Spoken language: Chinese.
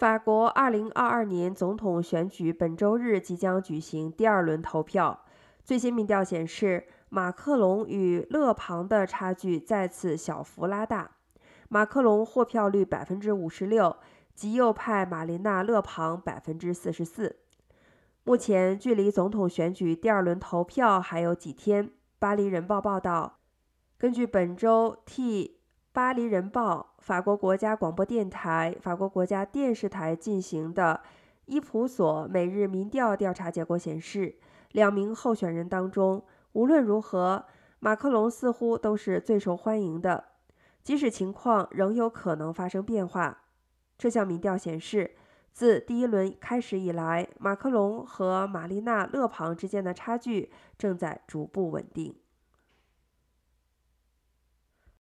法国2022年总统选举本周日即将举行第二轮投票。最新民调显示，马克龙与勒庞的差距再次小幅拉大，马克龙获票率百分之五十六，极右派玛琳娜·勒庞百分之四十四。目前距离总统选举第二轮投票还有几天。巴黎人报报道，根据本周替。《巴黎人报》、法国国家广播电台、法国国家电视台进行的伊普索每日民调调查结果显示，两名候选人当中，无论如何，马克龙似乎都是最受欢迎的，即使情况仍有可能发生变化。这项民调显示，自第一轮开始以来，马克龙和玛丽娜·勒庞之间的差距正在逐步稳定。